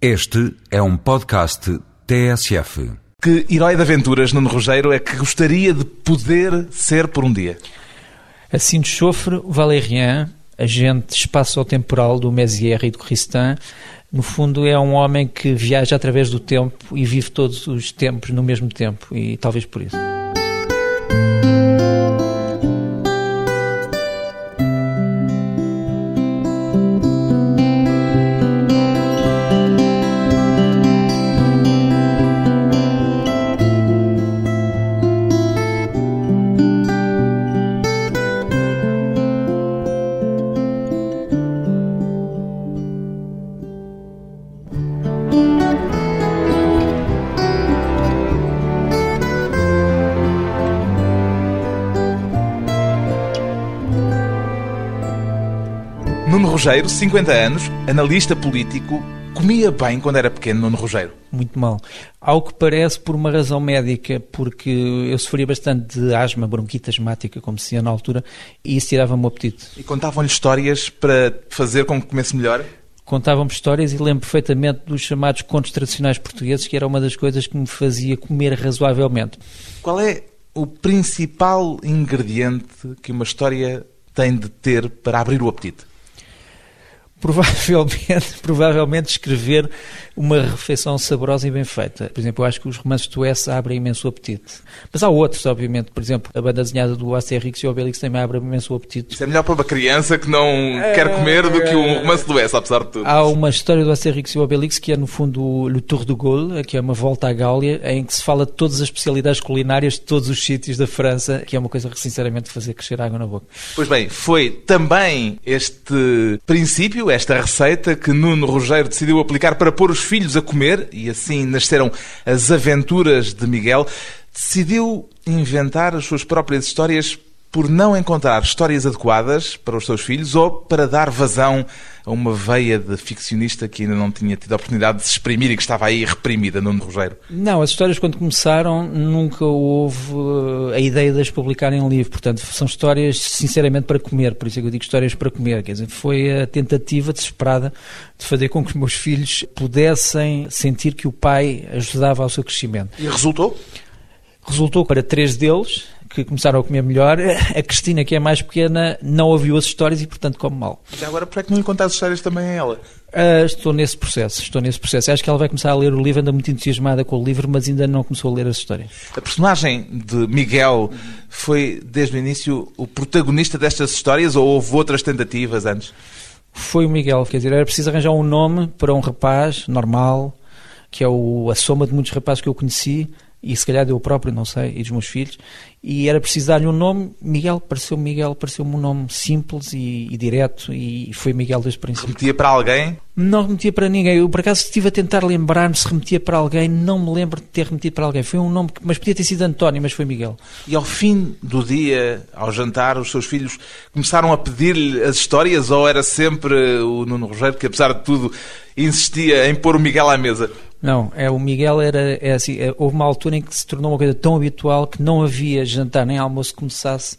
Este é um podcast TSF. Que herói de aventuras, Nuno Rogério, é que gostaria de poder ser por um dia? Assim de Chofre, Valérien, agente espaço-temporal do Mézières e do Cristin, no fundo é um homem que viaja através do tempo e vive todos os tempos no mesmo tempo, e talvez por isso. Rogério, 50 anos, analista político, comia bem quando era pequeno, Nuno Rogério. Muito mal. Ao que parece, por uma razão médica, porque eu sofria bastante de asma, bronquite asmática, como se dizia na altura, e isso tirava-me o apetite. E contavam-lhe histórias para fazer com que comesse melhor? Contavam-me histórias e lembro perfeitamente dos chamados contos tradicionais portugueses, que era uma das coisas que me fazia comer razoavelmente. Qual é o principal ingrediente que uma história tem de ter para abrir o apetite? Provavelmente, provavelmente escrever uma refeição saborosa e bem feita. Por exemplo, eu acho que os romances do S abrem imenso apetite. Mas há outros, obviamente. Por exemplo, a banda desenhada do Asterix e Obelix também abre imenso apetite. Isso é melhor para uma criança que não quer comer do que um romance do S, apesar de tudo. Há uma história do Asterix e Obelix que é, no fundo, o Le Tour de Gaulle, que é uma volta à Gáulia, em que se fala de todas as especialidades culinárias de todos os sítios da França, que é uma coisa que, sinceramente, fazer crescer água na boca. Pois bem, foi também este princípio, esta receita que Nuno Rogério decidiu aplicar para pôr os filhos a comer, e assim nasceram as aventuras de Miguel. Decidiu inventar as suas próprias histórias por não encontrar histórias adequadas para os seus filhos ou para dar vazão a uma veia de ficcionista que ainda não tinha tido a oportunidade de se exprimir e que estava aí reprimida, Nuno Rogério. Não, as histórias quando começaram nunca houve uh, a ideia de as publicar em livro, portanto são histórias sinceramente para comer, por isso é que eu digo histórias para comer, quer dizer, foi a tentativa desesperada de fazer com que os meus filhos pudessem sentir que o pai ajudava ao seu crescimento. E resultou? Resultou para três deles, que começaram a comer melhor. A Cristina, que é mais pequena, não ouviu as histórias e, portanto, come mal. Mas agora, por que não lhe contar as histórias também a ela? Uh, estou nesse processo, estou nesse processo. Acho que ela vai começar a ler o livro, anda muito entusiasmada com o livro, mas ainda não começou a ler as histórias. A personagem de Miguel foi, desde o início, o protagonista destas histórias ou houve outras tentativas antes? Foi o Miguel, quer dizer, era preciso arranjar um nome para um rapaz normal, que é o, a soma de muitos rapazes que eu conheci, e se calhar eu próprio, não sei, e dos meus filhos, e era preciso dar-lhe um nome. Miguel pareceu Miguel, pareceu-me um nome simples e, e, direto, e foi Miguel desde o princípio. Remetia para alguém? Não remetia para ninguém. Eu, por acaso, estive a tentar lembrar-me se remetia para alguém, não me lembro de ter remetido para alguém. Foi um nome, que, mas podia ter sido António, mas foi Miguel. E ao fim do dia, ao jantar, os seus filhos começaram a pedir-lhe as histórias, ou era sempre o Nuno Rogério que, apesar de tudo, insistia em pôr o Miguel à mesa? Não, é, o Miguel era é assim, é, houve uma altura em que se tornou uma coisa tão habitual que não havia jantar nem almoço que começasse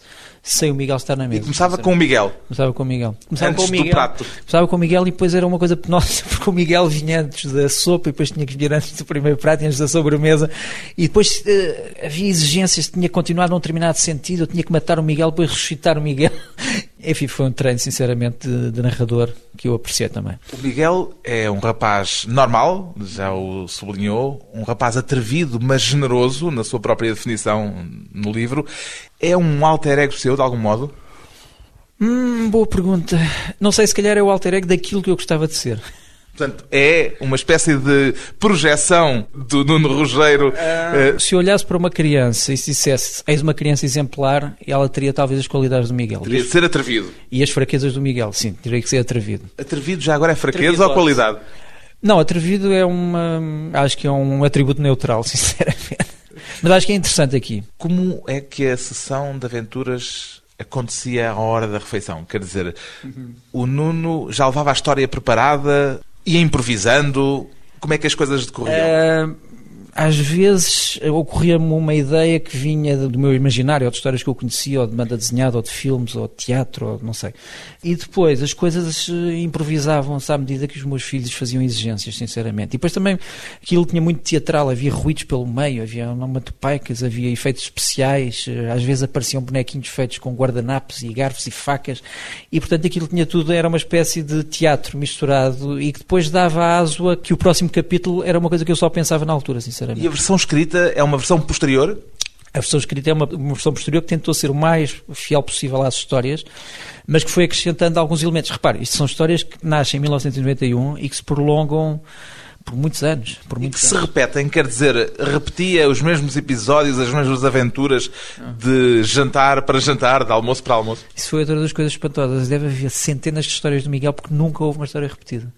sem o Miguel estar na mesa. E começava com o Miguel? Começava com o Miguel. Começava antes com o Miguel, do prato? Começava com o Miguel e depois era uma coisa penosa, porque o Miguel vinha antes da sopa e depois tinha que vir antes do primeiro prato e antes da sobremesa e depois uh, havia exigências, tinha que continuar num determinado sentido, eu tinha que matar o Miguel, depois ressuscitar o Miguel. Enfim, foi um treino, sinceramente, de, de narrador que eu apreciei também. O Miguel é um rapaz normal, já o sublinhou, um rapaz atrevido, mas generoso, na sua própria definição no livro. É um alter ego seu, de algum modo? Hum, boa pergunta. Não sei, se calhar é o alter ego daquilo que eu gostava de ser. Portanto, é uma espécie de projeção do Nuno Rogério. Uh, se olhasse para uma criança e se dissesse eis uma criança exemplar, ela teria talvez as qualidades do Miguel. Teria de ser atrevido. E as fraquezas do Miguel, sim, teria que ser atrevido. Atrevido já agora é fraqueza atrevido, ou qualidade? Não, atrevido é uma. Acho que é um atributo neutral, sinceramente. Mas acho que é interessante aqui. Como é que a sessão de aventuras acontecia à hora da refeição? Quer dizer, uhum. o Nuno já levava a história preparada, ia improvisando? Como é que as coisas decorriam? Uh, às vezes ocorria-me uma ideia que vinha do meu imaginário, ou de histórias que eu conhecia, ou de banda desenhada, ou de filmes, ou de teatro, ou não sei. E depois as coisas eh, improvisavam-se à medida que os meus filhos faziam exigências, sinceramente. E depois também aquilo tinha muito teatral, havia ruídos pelo meio, havia onomatopecas, havia efeitos especiais, eh, às vezes apareciam bonequinhos feitos com guardanapos e garfos e facas, e portanto aquilo tinha tudo, era uma espécie de teatro misturado e que depois dava aso a que o próximo capítulo era uma coisa que eu só pensava na altura, sinceramente. E a versão escrita é uma versão posterior? A versão escrita é uma, uma, versão posterior que tentou ser o mais fiel possível às histórias, mas que foi acrescentando alguns elementos. Repare, isto são histórias que nascem em 1991 e que se prolongam por muitos anos. Por muitos e que anos. se repetem, quer dizer, repetia os mesmos episódios, as mesmas aventuras de jantar para jantar, de almoço para almoço. Isso foi outra das coisas espantosas. Deve haver centenas de histórias do Miguel porque nunca houve uma história repetida.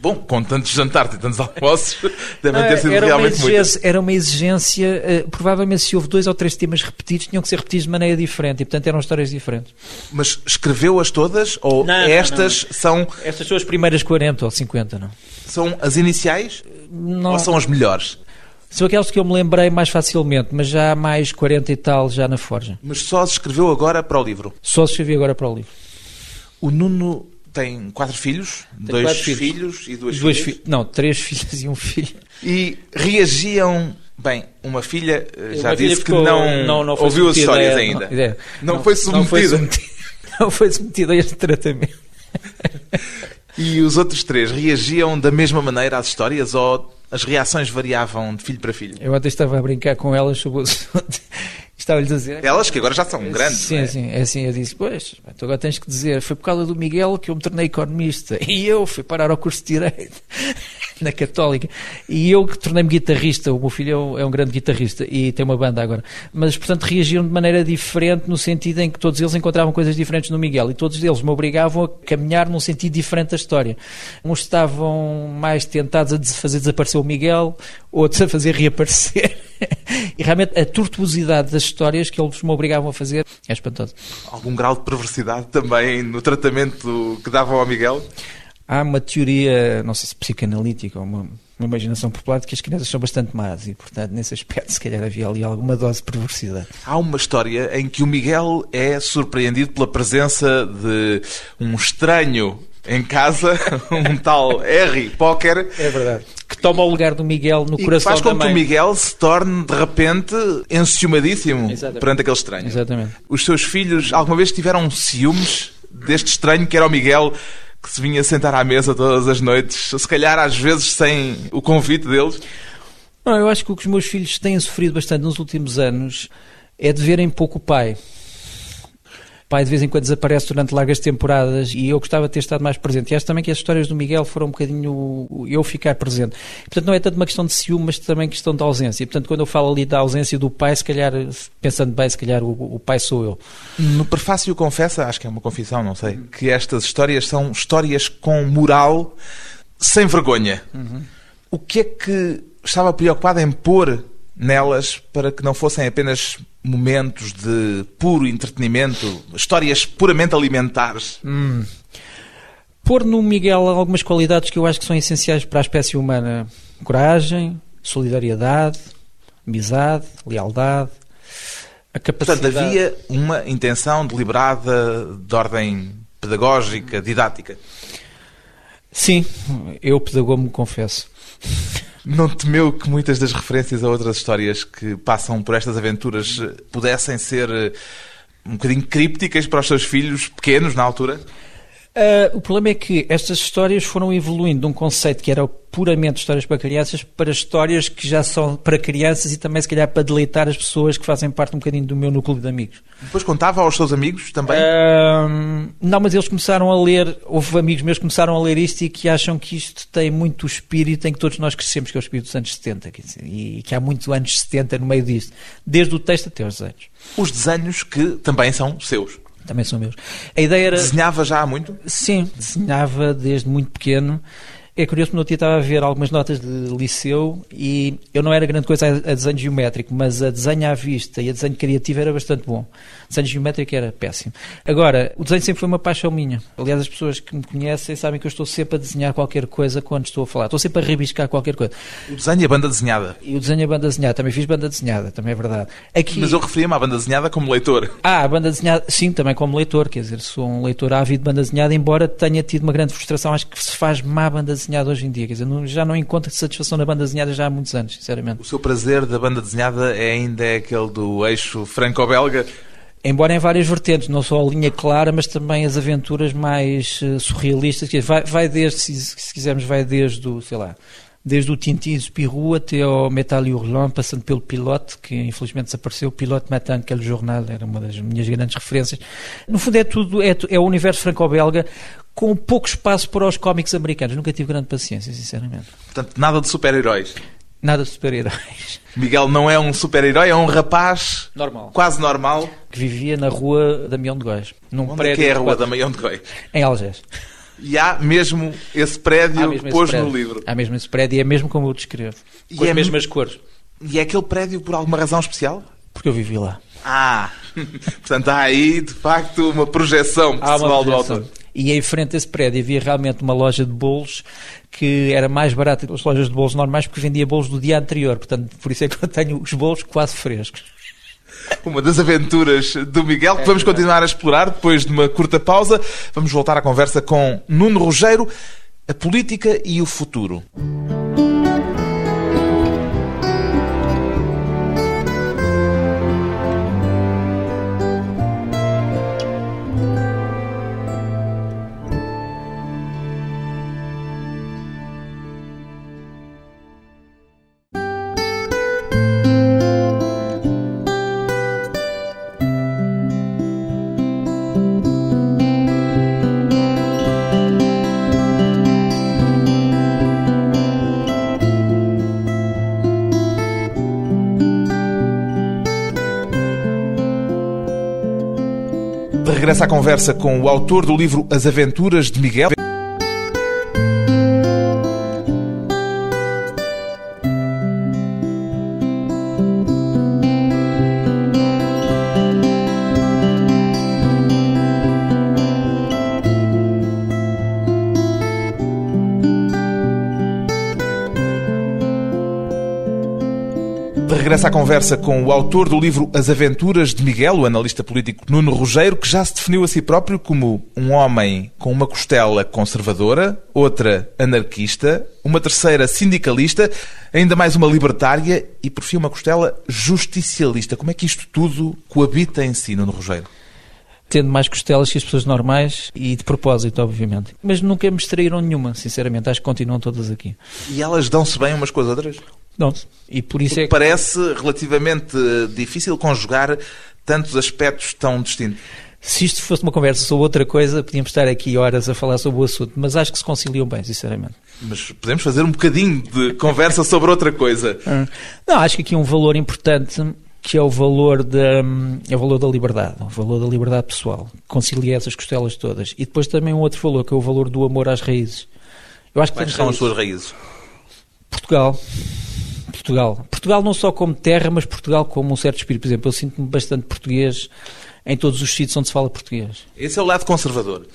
Bom, com tantos jantares e tantos almoços, devem ter sido era realmente muitos. Era uma exigência, uh, provavelmente se houve dois ou três temas repetidos, tinham que ser repetidos de maneira diferente e, portanto, eram histórias diferentes. Mas escreveu-as todas ou Não, não, estas não. são Estas são as primeiras 40 ou 50, não? são as iniciais Não. ou são as melhores? São aquelas que eu me lembrei mais facilmente, mas já há mais 40 e tal já na Forja. Mas só as escreveu agora para o livro. Só se escrevi agora para o livro. O Nuno tem quatro filhos, dois quatro filhos. filhos. e duas, Duas filhas. fi- Não, três filhas e um filho. E reagiam. Bem, uma filha eh, já Uma filha disse que ficou- não, não foi ouviu as submetida histórias a- ainda. não, Não foi Não foi submetida. submetida, não foi submetida a este tratamento. E os outros três reagiam da mesma maneira às histórias ou as reações variavam de filho para filho? Eu ontem estava a brincar com elas sobre o assunto. Estava-lhes a dizer. Elas que agora já são grandes. Sim, é? sim, é assim. Eu disse: Pois, tu agora tens que dizer, foi por causa do Miguel que eu me tornei economista e eu fui parar ao curso de Direito na Católica e eu que tornei-me guitarrista. O meu filho é um, é grande guitarrista e tem uma banda agora. Mas, portanto, reagiram de maneira diferente no sentido em que todos eles encontravam coisas diferentes no Miguel e todos eles me obrigavam a caminhar num sentido diferente da história. Uns estavam mais tentados a fazer desaparecer o Miguel, outros a fazer reaparecer. E realmente a tortuosidade das histórias que eles me obrigavam a fazer é espantoso. Algum grau de perversidade também no tratamento que davam ao Miguel? Há uma teoria, não sei se psicanalítica ou uma, uma imaginação popular de que as crianças são bastante más e, portanto, nesse aspecto, se calhar havia ali alguma dose de perversidade. Há uma história em que o Miguel é surpreendido pela presença de um estranho em casa, um tal Harry Poker, É verdade. Que toma o lugar do Miguel no e que coração faz com da que o Miguel se torne, de repente, enciumadíssimo Exatamente. perante aquele estranho. Exatamente. Os seus filhos alguma vez tiveram ciúmes deste estranho que era o Miguel, que se vinha sentar à mesa todas as noites, se calhar às vezes sem o convite deles? Não, eu acho que o que os meus filhos têm sofrido bastante nos últimos anos é de verem pouco o pai. O pai de vez em quando desaparece durante largas temporadas e eu gostava de ter estado mais presente. E acho também que as histórias do Miguel foram um bocadinho eu ficar presente. Portanto, não é tanto uma questão de ciúme, mas também questão de ausência. E, portanto, quando eu falo ali da ausência do pai, se calhar, pensando bem, se calhar o, o pai sou eu. No prefácio confessa, acho que é uma confissão, não sei, que estas histórias são histórias com moral sem vergonha. O que é que estava preocupado em pôr nelas para que não fossem apenas momentos de puro entretenimento, histórias puramente alimentares? Pôr no Miguel algumas qualidades que eu acho que são essenciais para a espécie humana: coragem, solidariedade, amizade, lealdade, a capacidade. Portanto, havia uma intenção deliberada de ordem pedagógica, didática. Sim, eu pedagogo me confesso. Não temeu que muitas das referências a outras histórias que passam por estas aventuras eh, pudessem ser eh, um bocadinho crípticas para os seus filhos pequenos na altura? Ah, o problema é que estas histórias foram evoluindo de um conceito que era puramente histórias para crianças para histórias que já são para crianças e também, se calhar, para deleitar as pessoas que fazem parte um bocadinho do meu núcleo de amigos. Depois contava aos seus amigos também? Ahm, não, mas eles começaram a ler, houve amigos meus que começaram a ler isto e que acham que isto tem muito o espírito em que todos nós crescemos, que é o espírito dos anos 70, quer dizer, e que há muito anos 70 no meio disto, desde o texto até aos desenhos. Os desenhos que também são seus. Também são meus. A ideia era. Desenhava já há muito? Sim, desenhava desde muito pequeno. É curioso, no dia estava a ver algumas notas de liceu e eu não era grande coisa a, desenho geométrico, mas a desenho à vista e a desenho criativo era bastante bom. Desenho geométrico era péssimo. Agora, o desenho sempre foi uma paixão minha. Aliás, as pessoas que me conhecem sabem que eu estou sempre a desenhar qualquer coisa quando estou a falar. Estou sempre a rabiscar qualquer coisa. O desenho e a banda desenhada. E o desenho e a banda desenhada. Também fiz banda desenhada, também é verdade. Aqui... Mas eu referia-me à banda desenhada como leitor. Ah, a banda desenhada, sim, também como leitor. Quer dizer, sou um leitor ávido de banda desenhada, embora tenha tido uma grande frustração. Acho que se faz má banda desenhada hoje em dia. Quer dizer, não, já não encontro satisfação na banda desenhada já há muitos anos, sinceramente. O seu prazer da banda desenhada é ainda é aquele do eixo franco-belga? Embora em várias vertentes, não só a linha clara, mas também as aventuras mais uh, surrealistas. Vai, vai desde, se, se, quisermos, vai desde o, sei lá, desde o Tintin Spirou até ao Metal Hurlant, passando pelo Pilote, que infelizmente desapareceu. O Pilote Matin, aquele jornal, era uma das minhas grandes referências. No fundo é tudo, é, é o universo franco-belga com pouco espaço para os cómics americanos. Nunca tive grande paciência, sinceramente. Portanto, nada de super-heróis. Nada de super-heróis. Miguel não é um super-herói, é um rapaz normal. quase normal. Que vivia na rua Damião de Góis. Num Onde prédio é que é a rua Damião de Góis? Em Algés. E há mesmo esse prédio mesmo pôs no livro. Há mesmo esse prédio e é mesmo como eu descrevo. Com e as é mesmas cores. E é aquele prédio por alguma razão especial? Porque eu vivi lá. Ah, portanto há aí de facto uma projeção pessoal do autor. E em frente a esse prédio havia realmente uma loja de bolos que era mais barata que as lojas de bolos normais porque vendia bolos do dia anterior. Portanto, por isso é que eu tenho os bolos quase frescos. Uma das aventuras do Miguel que vamos continuar a explorar depois de uma curta pausa. Vamos voltar à conversa com Nuno Rogério, a política e o futuro. À conversa com o autor do livro As Aventuras de Miguel. Regressa à conversa com o autor do livro As Aventuras de Miguel, o analista político Nuno Rogério, que já se definiu a si próprio como um homem com uma costela conservadora, outra anarquista, uma terceira sindicalista, ainda mais uma libertária e, por fim, uma costela justicialista. Como é que isto tudo coabita em si, Nuno Rogério? tendo mais costelas que as pessoas normais e de propósito, obviamente. Mas nunca me extraíram nenhuma, sinceramente. Acho que continuam todas aqui. E elas dão-se bem umas com as outras? Não. E por isso Porque é que... parece relativamente difícil conjugar tantos aspectos tão distintos. Se isto fosse uma conversa sobre outra coisa, podíamos estar aqui horas a falar sobre o assunto, mas acho que se conciliam bem, sinceramente. Mas podemos fazer um bocadinho de conversa sobre outra coisa. Hum. Não, acho que aqui um valor importante que é o valor da, é o valor da liberdade, o valor da liberdade pessoal. Concilia essas costelas todas. E depois também um outro valor, que é o valor do amor às raízes. Eu acho que Quais são raízes. as suas raízes? Portugal. Portugal. Portugal não só como terra, mas Portugal como um certo espírito. Por exemplo, eu sinto-me bastante português em todos os sítios onde se fala português. Esse é o lado conservador?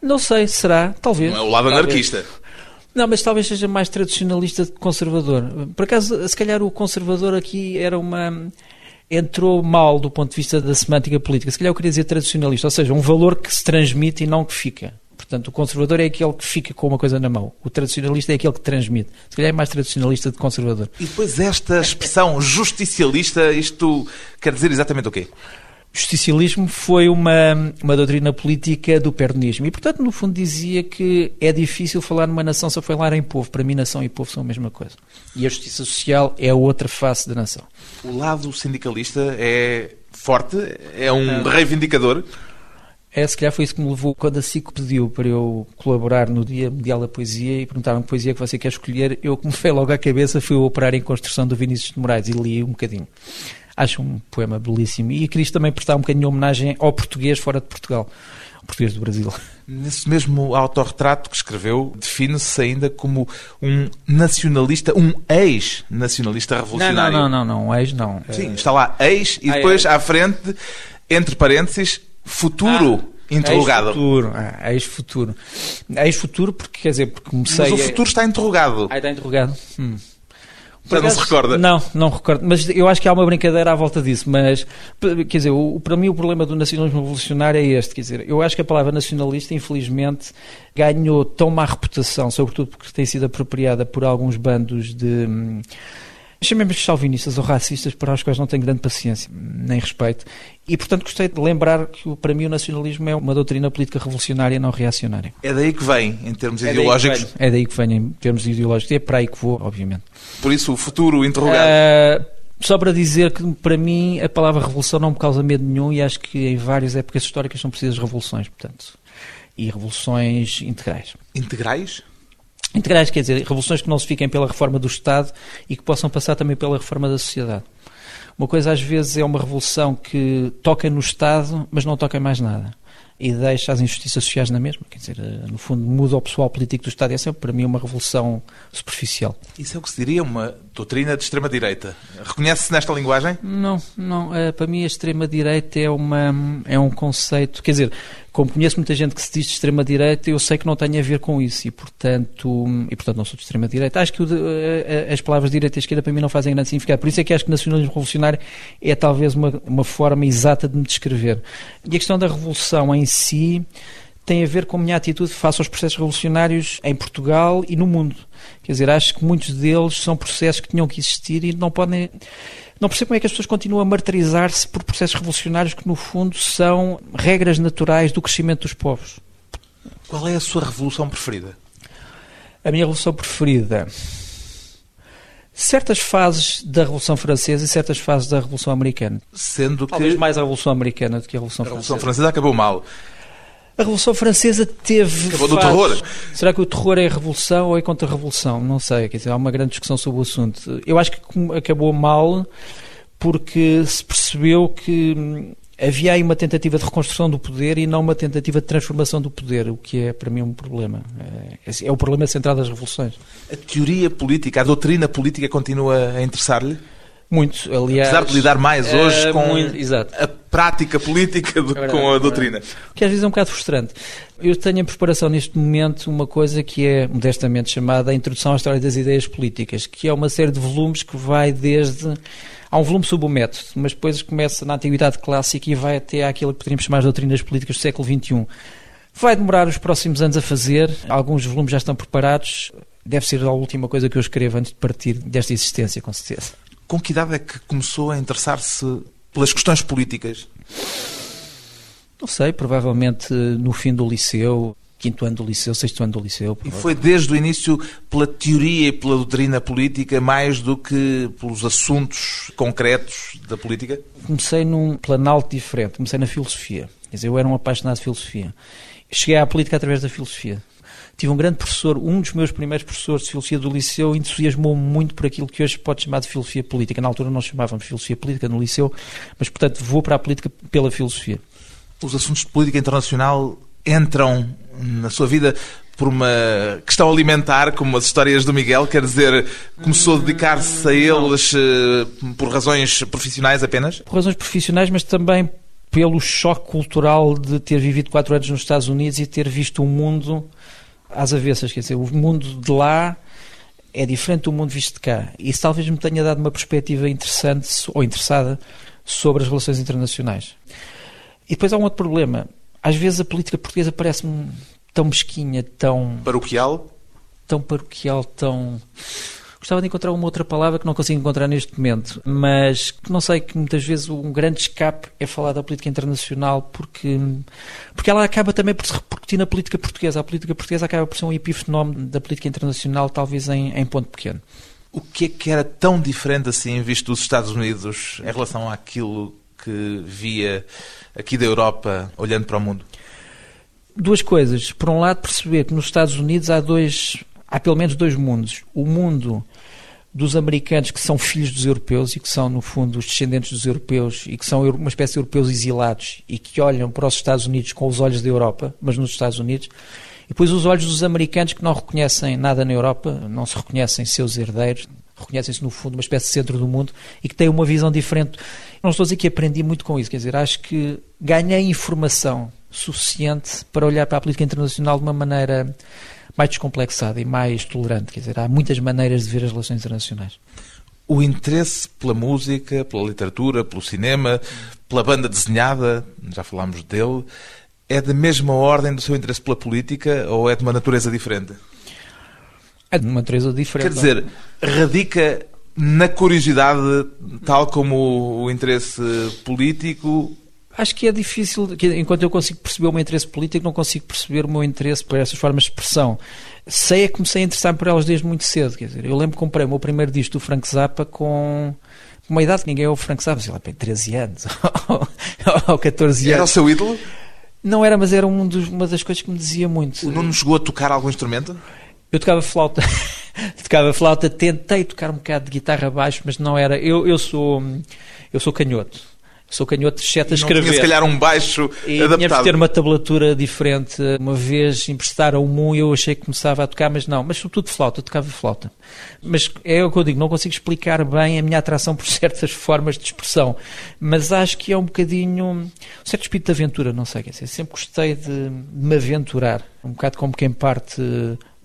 Não sei, será? Talvez. Não é o lado talvez. anarquista? Não, mas talvez seja mais tradicionalista que conservador. Por acaso, se calhar o conservador aqui era uma entrou mal do ponto de vista da semântica política. Se calhar eu queria dizer tradicionalista, ou seja, um valor que se transmite e não que fica. Portanto, o conservador é aquele que fica com uma coisa na mão. O tradicionalista é aquele que transmite. Se calhar é mais tradicionalista de conservador. E depois esta expressão justicialista, isto quer dizer exatamente o quê? justicialismo foi uma, uma doutrina política do perdonismo. E, portanto, no fundo dizia que é difícil falar numa nação se falar em povo. Para mim, nação e povo são a mesma coisa. E a justiça social é a outra face da nação. O lado sindicalista é forte? É um reivindicador? É, se calhar foi isso que me levou quando a SIC pediu para eu colaborar no Dia Mundial da Poesia e perguntaram que poesia que você quer escolher. Eu, que me veio logo à cabeça, fui operar em construção do Vinícius de Moraes e li um bocadinho. Acho um poema belíssimo. E queria também prestar um bocadinho de homenagem ao português fora de Portugal. português do Brasil. Nesse mesmo autorretrato que escreveu, define-se ainda como um nacionalista, um ex-nacionalista revolucionário. Não, não, não, não, um ex não. Sim, está lá ex e Ah, depois é. à frente, entre parênteses, futuro interrogado. Ex-futuro, ah, ex-futuro. Ex-futuro porque, quer dizer, porque comecei... Mas o futuro está interrogado. Ah, está interrogado. Hum. Já não se recorda? Não, não recordo. Mas eu acho que há uma brincadeira à volta disso. Mas, quer dizer, o, para mim o problema do nacionalismo revolucionário é este. Quer dizer, eu acho que a palavra nacionalista, infelizmente, ganhou tão má reputação, sobretudo porque tem sido apropriada por alguns bandos de. Chamemos de chauvinistas ou racistas, para os quais não tenho grande paciência, nem respeito. E, portanto, gostei de lembrar que, para mim, o nacionalismo é uma doutrina política revolucionária, não reacionária. É daí que vem, em termos É ideológicos. É daí que venho, em termos ideológicos. E é para aí que vou, obviamente. Por isso, o futuro interrogado. Uh, só para dizer que, para mim, a palavra revolução não me causa medo nenhum e acho que em várias épocas históricas são precisas revoluções, portanto. E revoluções integrais. Integrais? Integrais quer dizer revoluções que não se fiquem pela reforma do Estado e que possam passar também pela reforma da sociedade. Uma coisa às vezes é uma revolução que toca no Estado, mas não toca em mais nada. E deixa as injustiças sociais na mesma. Quer dizer, eh, no fundo, muda o pessoal político do Estado. Essa é, para mim, uma revolução superficial. Isso é o que se diria uma doutrina de extrema-direita. Reconhece-se nesta linguagem? Não, não. eh, para mim, a extrema-direita é, uma, é um conceito. Quer dizer, como conheço muita gente que se diz de extrema-direita, eu sei que não tem a ver com isso e, portanto, e, portanto não sou de extrema-direita. Acho que o eh, eh, as palavras direita e esquerda para mim não fazem grande significado. Por isso é que acho que nacionalismo revolucionário é talvez uma, uma forma exata de me descrever. E a questão da revolução em si tem a ver com a minha atitude face aos processos revolucionários em Portugal e no mundo. Quer dizer, acho que muitos deles são processos que tinham que existir e não podem. Não percebo como é que as pessoas continuam a martirizar-se por processos revolucionários que, no fundo, são regras naturais do crescimento dos povos. Qual é a sua revolução preferida? A minha revolução preferida. Certas fases da Revolução Francesa e certas fases da Revolução Americana. Sendo que Talvez mais a Revolução Americana do que a Revolução a Revolução Francesa. Francesa acabou mal. A Revolução Francesa teve. Acabou do terror. Será que o terror é revolução ou é contra a revolução? Não sei. Quer dizer, há uma grande discussão sobre o assunto. Eu acho que acabou mal porque se percebeu que hum, havia aí uma tentativa de reconstrução do poder e não uma tentativa de transformação do poder, o que é para mim um problema. É, é o problema central das revoluções. A teoria política, a doutrina política continua a interessar-lhe? Muito, aliás. Apesar de lidar mais hoje eh, com muito- a prática política do que É com a é doutrina. que às vezes é um bocado frustrante. Eu tenho em preparação neste momento uma coisa que é modestamente chamada a Introdução à História das Ideias Políticas, que é uma série de volumes que vai desde. Há um volume sobre o método, mas depois começa na Antiguidade Clássica e vai até àquilo que poderíamos chamar de doutrinas políticas do século XXI. Vai demorar os próximos anos a fazer, alguns volumes já estão preparados. Deve ser a última coisa que eu escrevo antes de partir desta existência, com certeza. Com que idade é que começou a interessar-se pelas questões políticas? Não sei, provavelmente no fim do liceu, quinto ano do liceu, sexto ano do liceu. E foi desde o início pela teoria e pela doutrina política mais do que pelos assuntos concretos da política? Comecei num planalto diferente, comecei na filosofia. Quer dizer, eu era um apaixonado de filosofia. Cheguei à política através da filosofia. Tive um grande professor, um dos meus primeiros professores de filosofia do liceu, entusiasmou-me muito por aquilo que hoje pode chamar de filosofia política. Na altura nós chamávamos filosofia política no liceu, mas portanto vou para a política pela filosofia. Os assuntos de política internacional entram na sua vida por uma questão alimentar, como as histórias do Miguel, quer dizer, começou a dedicar-se a eles eh, por razões profissionais apenas? Por razões profissionais, mas também pelo choque cultural de ter vivido quatro anos nos Estados Unidos e ter visto o mundo às avessas. Quer dizer, o mundo de lá é diferente do mundo visto de cá. Isso talvez me tenha dado uma perspectiva interessante ou interessada sobre as relações internacionais. E depois há um outro problema. Às vezes a política portuguesa parece-me tão mesquinha, tão, Paroquial? tão paroquial, tão. Gostava de encontrar uma outra palavra que não consigo encontrar neste momento, mas que não sei que muitas vezes um grande escape é falar da política internacional porque, porque ela acaba também por se repercutir na política portuguesa. A política portuguesa acaba por ser um epifenómeno da política internacional, talvez em, em ponto pequeno. O que é que era tão diferente assim, visto dos Estados Unidos, em relação àquilo que via aqui da Europa, olhando para o mundo? Duas coisas. Por um lado, perceber que nos Estados Unidos há dois, há pelo menos dois mundos. O mundo dos americanos que são filhos dos europeus e que são, no fundo, os descendentes dos europeus e que são uma espécie de europeus exilados e que olham para os Estados Unidos com os olhos da Europa, mas nos Estados Unidos. E depois os olhos dos americanos que não reconhecem nada na Europa, não se reconhecem seus herdeiros, reconhecem-se, no fundo, uma espécie de centro do mundo e que têm uma visão diferente. Não estou a dizer que aprendi muito com isso, quer dizer, acho que ganhei informação suficiente para olhar para a política internacional de uma maneira mais descomplexada e mais tolerante. Quer dizer, há muitas maneiras de ver as relações internacionais. O interesse pela música, pela literatura, pelo cinema, pela banda desenhada, já falámos dele, é da mesma ordem do seu interesse pela política ou é de uma natureza diferente? É de uma natureza diferente. Quer dizer, radica na curiosidade, tal como o interesse político, Acho que é difícil, enquanto eu consigo perceber o meu interesse político, não consigo perceber o meu interesse por essas formas de expressão. Sei é que comecei a interessar por elas desde muito cedo. Quer dizer, eu lembro que comprei o meu primeiro disco do Frank Zappa com uma idade que ninguém ouve Frank Zappa, sei lá, 13 anos ou 14 anos. Era o seu ídolo? Não era, mas era um dos, uma das coisas que me dizia muito. O Nuno chegou a tocar algum instrumento? Eu tocava flauta. tocava flauta, tentei tocar um bocado de guitarra baixo, mas não era. Eu, eu sou eu sou canhoto sou canhoto, exceto a escrever. Tinha, se calhar um baixo e adaptado. Tinha de ter uma tablatura diferente. Uma vez emprestaram um e eu achei que começava a tocar, mas não. Mas sobretudo flauta, eu tocava flauta. Mas é o que eu digo, não consigo explicar bem a minha atração por certas formas de expressão. Mas acho que é um bocadinho um certo espírito de aventura, não sei. Quer dizer, sempre gostei de me aventurar. Um bocado como quem parte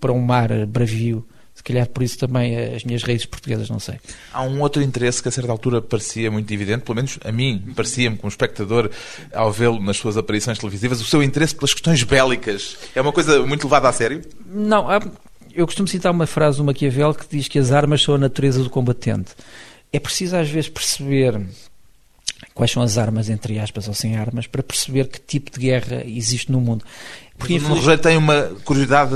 para um mar bravio calhar por isso também as minhas raízes portuguesas, não sei. Há um outro interesse que a certa altura parecia muito evidente, pelo menos a mim, parecia-me como espectador, ao vê-lo nas suas aparições televisivas, o seu interesse pelas questões bélicas. É uma coisa muito levada a sério? Não, eu costumo citar uma frase do Maquiavel que diz que as armas são a natureza do combatente. É preciso às vezes perceber quais são as armas, entre aspas, ou sem armas, para perceber que tipo de guerra existe no mundo. Porque o Rogério tem uma curiosidade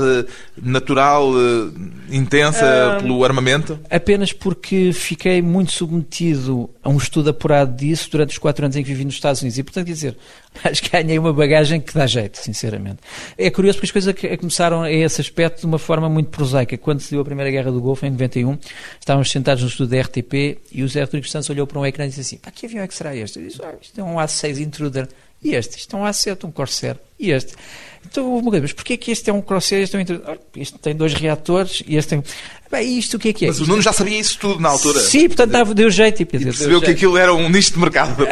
natural, eh, intensa, pelo armamento? Apenas porque fiquei muito submetido a um estudo apurado disso durante os quatro anos em que vivi nos Estados Unidos. E, portanto, quer dizer, acho que ganhei uma bagagem que dá jeito, sinceramente. É curioso porque as coisas começaram a esse aspecto de uma forma muito prosaica. Quando se deu a Primeira Guerra do Golfo, em 91, estávamos sentados no estudo da RTP e o Zé Rodrigues Santos olhou para um ecrã e disse assim, pá, que avião é que será este? Eu disse, ah, isto é um A6 Intruder. E este? Isto é um A7, um Corsair. E este? Então mas porquê que este é um Corsair este é um Intruder? Este tem dois reatores e este tem... Bem, isto o que é que é? Mas o Nuno já sabia isso tudo na altura. Sim, portanto dava, deu jeito. E, dizer, percebeu que jeito. aquilo era um nicho de mercado. Uh,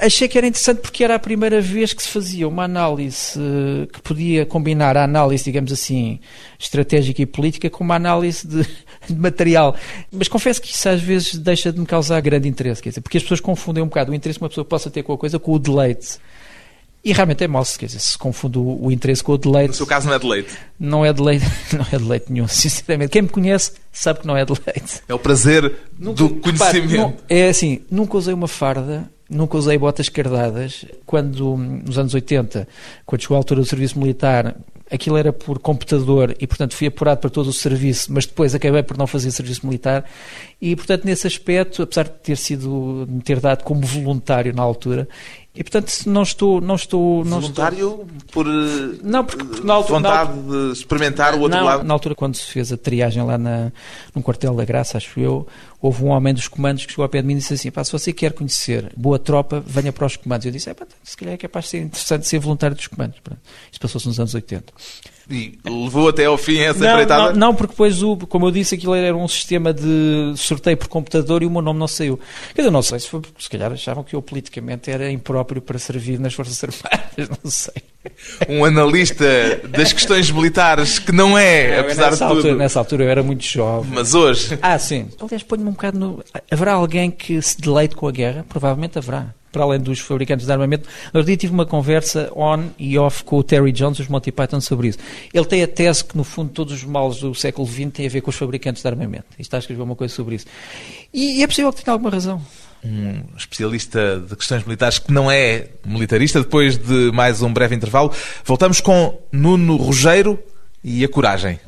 achei que era interessante porque era a primeira vez que se fazia uma análise uh, que podia combinar a análise, digamos assim, estratégica e política com uma análise de, de, material. Mas confesso que isso às vezes deixa de me causar grande interesse, quer dizer, porque as pessoas confundem um bocado o interesse que uma pessoa possa ter com a coisa com o deleite. E realmente é mau, quer dizer, se confunde o, o, interesse com o deleite. No seu caso não é deleite? Não é deleite, não é deleite nenhum, sinceramente. Quem me conhece sabe que não é deleite. É o prazer nunca, do conhecimento. Repare, não, é assim, nunca usei uma farda, nunca usei botas cardadas. Quando, nos anos 80, quando chegou a altura do serviço militar, aquilo era por computador e, portanto, fui apurado para todo o serviço, mas depois acabei por não fazer serviço militar. E, portanto, nesse aspecto, apesar de ter sido, me ter dado como voluntário na altura, e portanto não estou não estou não voluntário estou... por não porque, porque na altura, vontade na altura, de experimentar o outro não, lado. na altura quando se fez a triagem lá na no quartel da Graça acho eu houve um homem dos comandos que chegou ao pé de mim e disse assim pá, se você quer conhecer boa tropa venha para os comandos. Eu disse é, pá, se calhar é capaz de ser interessante ser voluntário dos comandos. Pronto. isso passou-se nos anos 80 e levou até ao fim essa não, empreitada? Não, não, porque depois, o, como eu disse, aquilo era um sistema de sorteio por computador e o meu nome não saiu. Quer dizer, não sei se foi porque se calhar achavam que eu politicamente era impróprio para servir nas Forças Armadas, não sei. Um analista das questões militares que não é, apesar de tudo. Altura, nessa altura eu era muito jovem. Mas hoje. Ah, sim. Aliás, ponho-me um bocado no. Haverá alguém que se deleite com a guerra? Provavelmente haverá para além dos fabricantes de armamento. No outro dia tive uma conversa on e off com o Terry Jones, dos Monty Python, sobre isso. Ele tem a tese que, no fundo, todos os males do século XX têm a ver com os fabricantes de armamento. E está a escrever uma coisa sobre isso. E é possível que tenha alguma razão. Um especialista de questões militares que não é militarista. Depois de mais um breve intervalo, voltamos com Nuno Rogério e a coragem.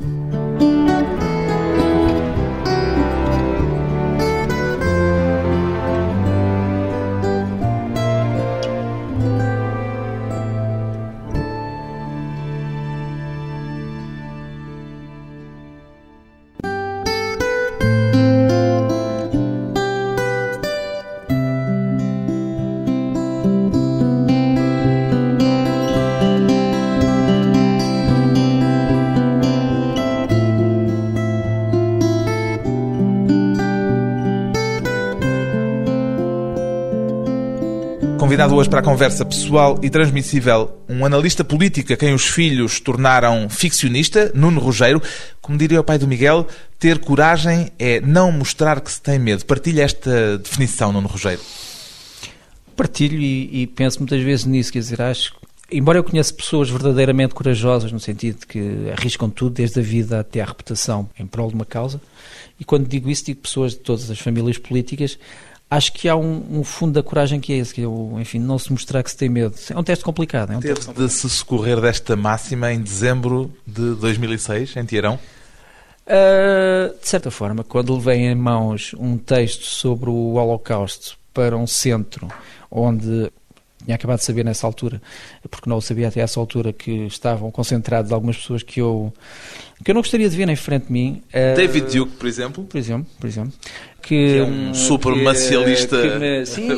Para a conversa pessoal e transmissível um analista político a quem os filhos tornaram ficcionista, Nuno Rogério. Como diria o pai do Miguel, ter coragem é não mostrar que se tem medo. Partilha esta definição, Nuno Rogério. Partilho e, e penso muitas vezes nisso, quer dizer, acho embora eu conheça pessoas verdadeiramente corajosas, no sentido de que arriscam tudo, desde a vida até a reputação, em prol de uma causa, e quando digo isso, digo pessoas de todas as famílias políticas, acho que há um, um, fundo da coragem que é esse, que é o, enfim, não se mostrar que se tem medo. É um teste complicado. É um Teve de se socorrer desta máxima em dezembro de 2006, em Tiarão? Uh, de certa forma, quando levei em mãos um texto sobre o Holocausto para um centro onde tinha acabado de saber nessa altura, porque não o sabia até essa altura, que estavam concentrados algumas pessoas que eu, que eu não gostaria de ver em frente de mim. Uh, David Duke, por exemplo. Por exemplo, por exemplo. Que, que é um supremacialista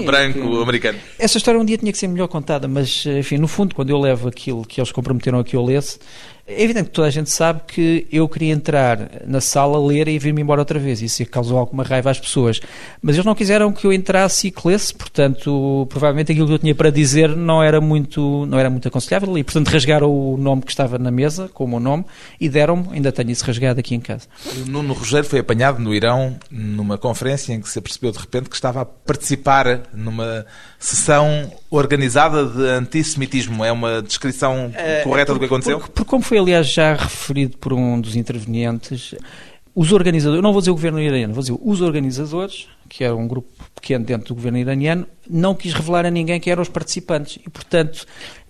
branco americano. Essa história um dia tinha que ser melhor contada, mas, enfim, no fundo, quando eu levo aquilo que eles comprometeram a que eu lesse, é evidente que toda a gente sabe que eu queria entrar na sala, ler e vir-me embora outra vez. Isso causou alguma raiva às pessoas. Mas eles não quiseram que eu entrasse e que lesse, portanto, provavelmente aquilo que eu tinha para dizer não era muito, não era muito aconselhável. E, portanto, rasgaram o nome que estava na mesa, com o meu nome, e deram-me, ainda tenho isso rasgado aqui em casa. O Nuno Rogério foi apanhado no Irão numa conferência em que se percebeu de repente que estava a participar numa sessão organizada de antissemitismo. É uma descrição uh, correta do que aconteceu? Porque, porque como foi, aliás, já referido por um dos intervenientes, os organizadores, não vou dizer o governo iraniano, vou dizer os organizadores, que era um grupo pequeno dentro do governo iraniano, não quis revelar a ninguém quem eram os participantes. E, portanto,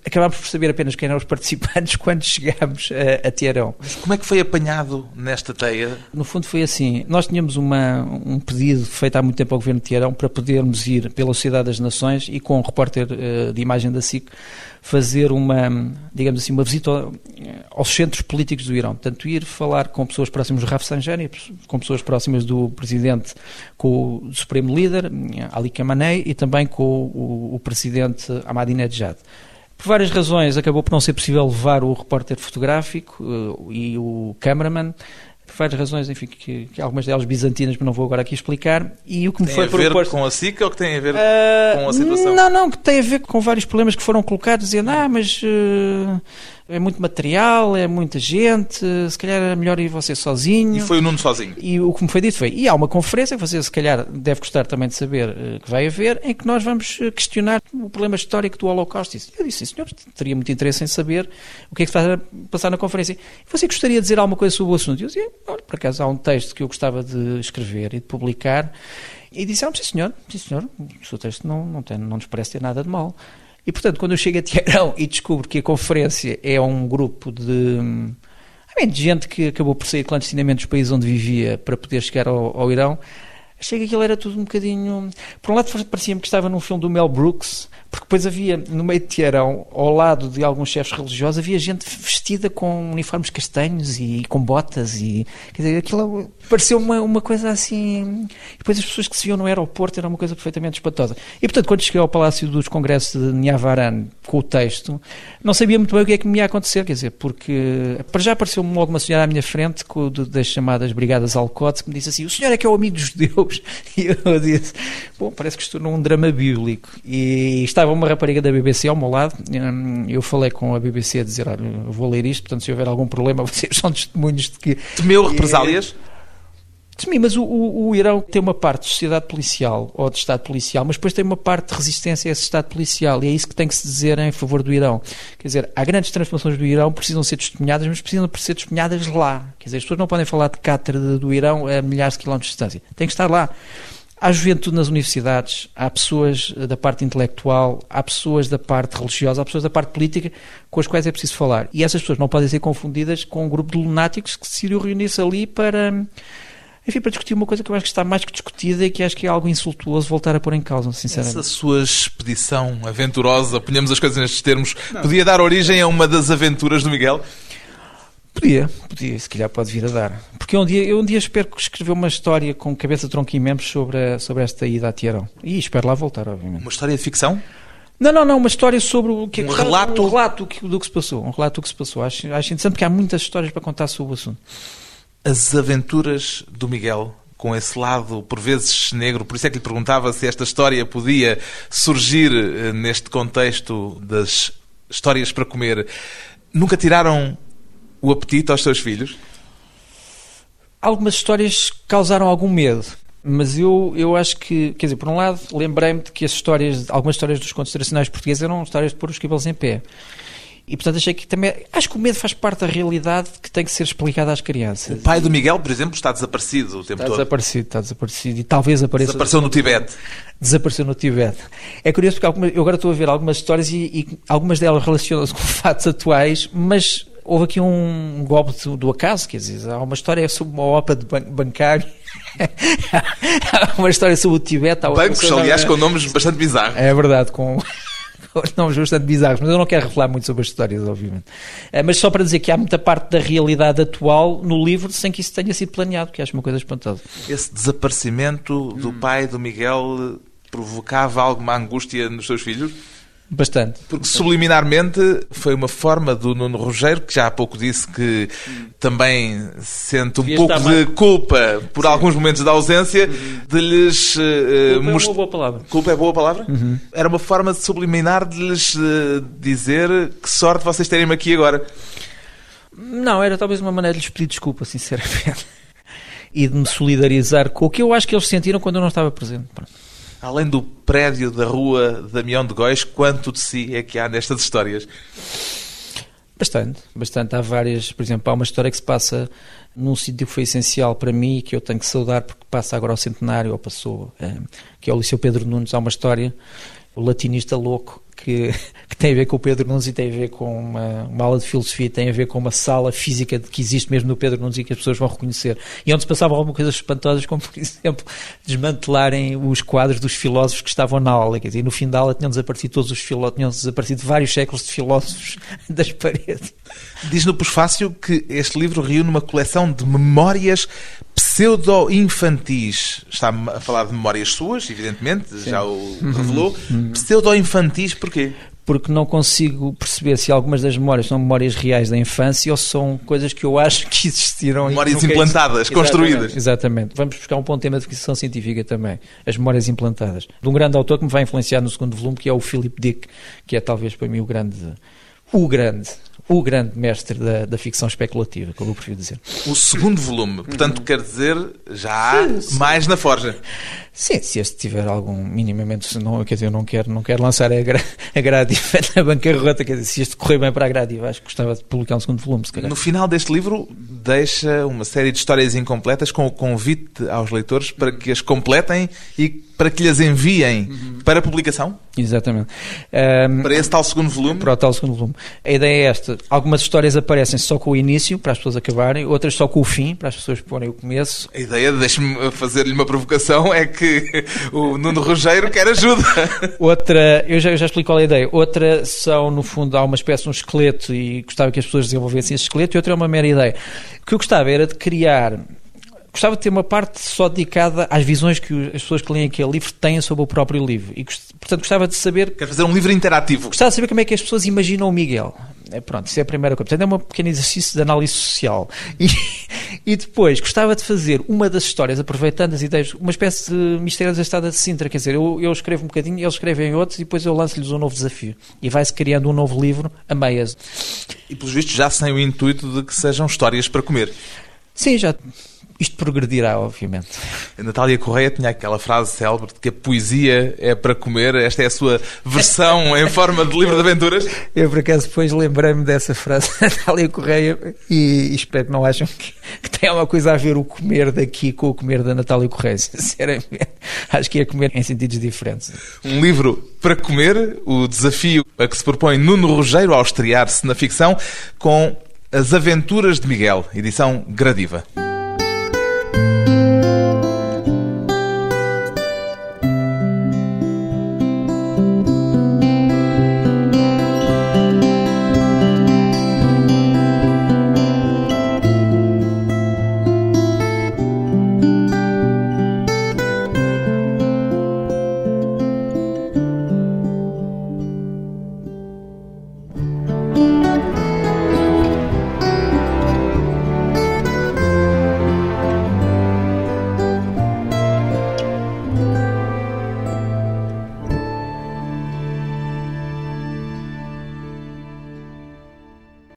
acabámos por saber apenas quem eram os participantes quando chegámos a, a Tiarão. Mas como é que foi apanhado nesta teia? No fundo foi assim, nós tínhamos uma, um pedido feito há muito tempo ao Governo de Tiarão para podermos ir pela Sociedade das Nações e com o repórter uh, de imagem da SIC fazer uma, digamos assim, uma visita aos centros políticos do Irão. Portanto, ir falar com pessoas próximas do Rafsanjani, com pessoas próximas do presidente, com o supremo líder, Ali Khamenei, e também com o, o presidente Ahmadinejad. Por várias razões acabou por não ser possível levar o repórter fotográfico uh, e o cameraman, várias razões, enfim, que, que, algumas delas bizantinas, mas não vou agora aqui explicar. E o que me tem foi a ver proposto... com a SICA ou que tem a ver uh, com a situação? Não, não, que tem a ver com vários problemas que foram colocados, dizendo, ah, mas uh, é muito material, é muita gente, se calhar era melhor ir você sozinho. E foi o Nuno sozinho. E o que me foi dito foi, e há uma conferência, você se calhar deve gostar também de saber uh, que vai haver, em que nós vamos uh, questionar o problema histórico do Holocausto. Eu disse, sim senhor, teria muito interesse em saber o que é que está a passar na conferência. E você gostaria de dizer alguma coisa sobre o assunto? Eu dizia, olha, por acaso há um texto que eu gostava de escrever e de publicar, e disseram, sim senhor, sim senhor, o seu texto não, não, tem, não nos parece ter nada de mal. E, portanto, quando eu chego a Tiarão e descubro que a conferência é um grupo de, de gente que acabou por sair clandestinamente dos países onde vivia para poder chegar ao, ao Irão, achei que aquilo era tudo um bocadinho. Por um lado, parecia-me que estava num filme do Mel Brooks, porque depois havia, no meio de Tiarão, ao lado de alguns chefes religiosos, havia gente vestida com uniformes castanhos e com botas. e Quer dizer, aquilo pareceu uma, uma coisa assim. E depois as pessoas que se viam no aeroporto era uma coisa perfeitamente espantosa. E portanto, quando cheguei ao Palácio dos Congressos de Nhavaran com o texto, não sabia muito bem o que é que me ia acontecer, quer dizer, porque para já apareceu-me logo uma senhora à minha frente das chamadas Brigadas Alcote que me disse assim: O senhor é que é o amigo dos judeus? E eu disse: Bom, parece que estou num drama bíblico. E estava uma rapariga da BBC ao meu lado. Hum, eu falei com a BBC a dizer: Olha, vou ler isto, portanto, se houver algum problema, vocês são testemunhos de que. Temeu represálias? Sim, mas o, o, o, Irão tem uma parte de sociedade policial ou de Estado policial, mas depois tem uma parte de resistência a esse Estado policial e é isso que tem que se dizer em favor do Irão. Quer dizer, há grandes transformações do Irão, precisam ser testemunhadas, mas precisam ser testemunhadas lá. Quer dizer, as pessoas não podem falar de cátedra do Irão a milhares de quilómetros de distância. Tem que estar lá. Há juventude nas universidades, há pessoas da parte intelectual, há pessoas da parte religiosa, há pessoas da parte política com as quais é preciso falar. E essas pessoas não podem ser confundidas com um grupo de lunáticos que se iriam reunir-se ali para enfim, para discutir uma coisa que eu acho que está mais que discutida e que acho que é algo insultuoso voltar a pôr em causa, sinceramente. Essa sua expedição aventurosa, ponhamos as coisas nestes termos, não. podia dar origem a uma das aventuras do Miguel? Podia, podia, se calhar pode vir a dar. Porque um dia, eu um dia espero escrever uma história com cabeça, tronco e membros sobre, a, sobre esta ida a Tiarão. E espero lá voltar, obviamente. Uma história de ficção? Não, não, não, uma história sobre o que um relato, um relato do que, do que se passou. Um relato do que se passou. Acho, acho interessante porque há muitas histórias para contar sobre o assunto. As aventuras do Miguel com esse lado, por vezes, negro. Por isso é que lhe perguntava se esta história podia surgir eh, neste contexto das histórias para comer. Nunca tiraram o apetite aos seus filhos? Algumas histórias causaram algum medo. Mas eu, eu acho que, quer dizer, por um lado, lembrei-me de que as histórias, algumas histórias dos contos tradicionais portugueses eram histórias de pôr os cabelos em pé. E portanto achei que também. Acho que o medo faz parte da realidade que tem que ser explicada às crianças. O pai do Miguel, por exemplo, está desaparecido o tempo Está todo. desaparecido, está desaparecido. E talvez apareça. Desapareceu no Tibete. Desapareceu no Tibete. É curioso porque algumas- eu agora estou a ver algumas histórias e, e algumas delas relacionam-se com fatos atuais, mas houve aqui um golpe do, acaso, quer dizer, há uma história sobre uma OPA de ban bancário, há uma história sobre o Tibete. há outra Bancos, coisa- aliás, com nomes bastante bizarros. É verdade, com nomes bastante bizarros, mas eu não quero revelar muito sobre as histórias, obviamente. Eh, Mas só para dizer que há muita parte da realidade atual no livro sem que isso tenha sido planeado, que acho uma coisa espantosa. Esse desaparecimento do pai do Miguel provocava alguma angústia nos seus filhos? Bastante. Porque subliminarmente foi uma forma do Nuno Rogério, que já há pouco disse que também sente um Devia pouco de mais- culpa por alguns momentos de ausência, de lhes eh, É uma boa palavra. Culpa é boa palavra? Era uma forma de subliminar de lhes eh, dizer que sorte vocês terem-me aqui agora. Não, era talvez uma maneira de lhes pedir desculpa, sinceramente. E de me solidarizar com o que eu acho que eles sentiram quando eu não estava presente. Pronto. Além do prédio da rua Damião de Góis, quanto de si é que há nestas histórias? Bastante, bastante. Há várias, por exemplo, há uma história que se passa num sítio que foi essencial para mim e que eu tenho que saudar porque passa agora ao centenário, ou passou, eh, que é o Liceu Pedro Nunes. Há uma história, o latinista louco, que, que tem a ver com o Pedro Nunes e tem a ver com uma, uma aula de filosofia, tem a ver com uma sala física que existe mesmo no Pedro Nunes e que as pessoas vão reconhecer. E onde se passavam algumas coisas espantosas, como por exemplo desmantelarem os quadros dos filósofos que estavam na aula. Quer dizer, no fim da aula tinham desaparecido todos os filósofos, tinham desaparecido vários séculos de filósofos das paredes. Diz no Pós-Fácil que este livro reúne uma coleção de memórias pseudo-infantis. Está a falar de memórias suas, evidentemente, já o revelou. Pseudo-infantis porquê? porque não consigo perceber se algumas das memórias são memórias reais da infância ou são coisas que eu acho que existiram. Memórias implantadas, construídas. Exatamente, Exatamente. Vamos buscar um ponto tema de ficção científica também. As memórias implantadas. De um grande autor que me vai influenciar no segundo volume, que é o Philip Dick, que é talvez para mim o grande, o grande, o grande mestre da, da ficção especulativa, como eu prefiro dizer. O segundo volume. Portanto, quer dizer, já há mais na forja. Sim, se este tiver algum minimamente, se não, quer dizer, eu não quero, não quero lançar a, gra, a Gradiva na bancarrota, quer dizer, se este correr bem para a Gradiva, acho que gostava de publicar um segundo volume, se calhar. No final deste livro, deixa uma série de histórias incompletas com o convite aos leitores para que as completem e para que lhes enviem para publicação, Exatamente. Ahm, para esse tal segundo volume. para o tal segundo volume. A ideia é esta: algumas histórias aparecem só com o início, para as pessoas acabarem, outras só com o fim, para as pessoas porem o começo. A ideia, deixe-me fazer-lhe uma provocação, é que o Nuno Rogério quer ajuda. Outra, eu já, eu já explico qual é a ideia. Outra são, no fundo, há uma espécie de um esqueleto e gostava que as pessoas desenvolvessem esse esqueleto, e outra é uma mera ideia. O que eu gostava era de criar. Gostava de ter uma parte só dedicada às visões que as pessoas que leem aquele livro têm sobre o próprio livro. E, portanto, gostava de saber Quer fazer um livro interativo. Gostava de saber como é que as pessoas imaginam o Miguel. É, pronto, isso é a primeira coisa. Portanto, é um pequeno exercício de análise social. E, e depois, gostava de fazer uma das histórias, aproveitando as ideias, uma espécie de mistério da Estrada de Sintra. Quer dizer, eu, eu escrevo um bocadinho, eles escrevem outros e depois eu lanço-lhes um novo desafio. E vai-se criando um novo livro a meias. E, pelos vistos, já sem o intuito de que sejam histórias para comer. Sim, já. Isto progredirá, obviamente. A Natália Correia tinha aquela frase célebre de que a poesia é para comer. Esta é a sua versão em forma de livro de aventuras. Eu, por acaso, depois lembrei-me dessa frase da Natália Correia e espero que não acham que, que tem alguma coisa a ver o comer daqui com o comer da Natália Correia. Sinceramente, acho que é comer em sentidos diferentes. Um livro para comer, o desafio a que se propõe Nuno Rogério ao estrear-se na ficção com As Aventuras de Miguel, edição Gradiva.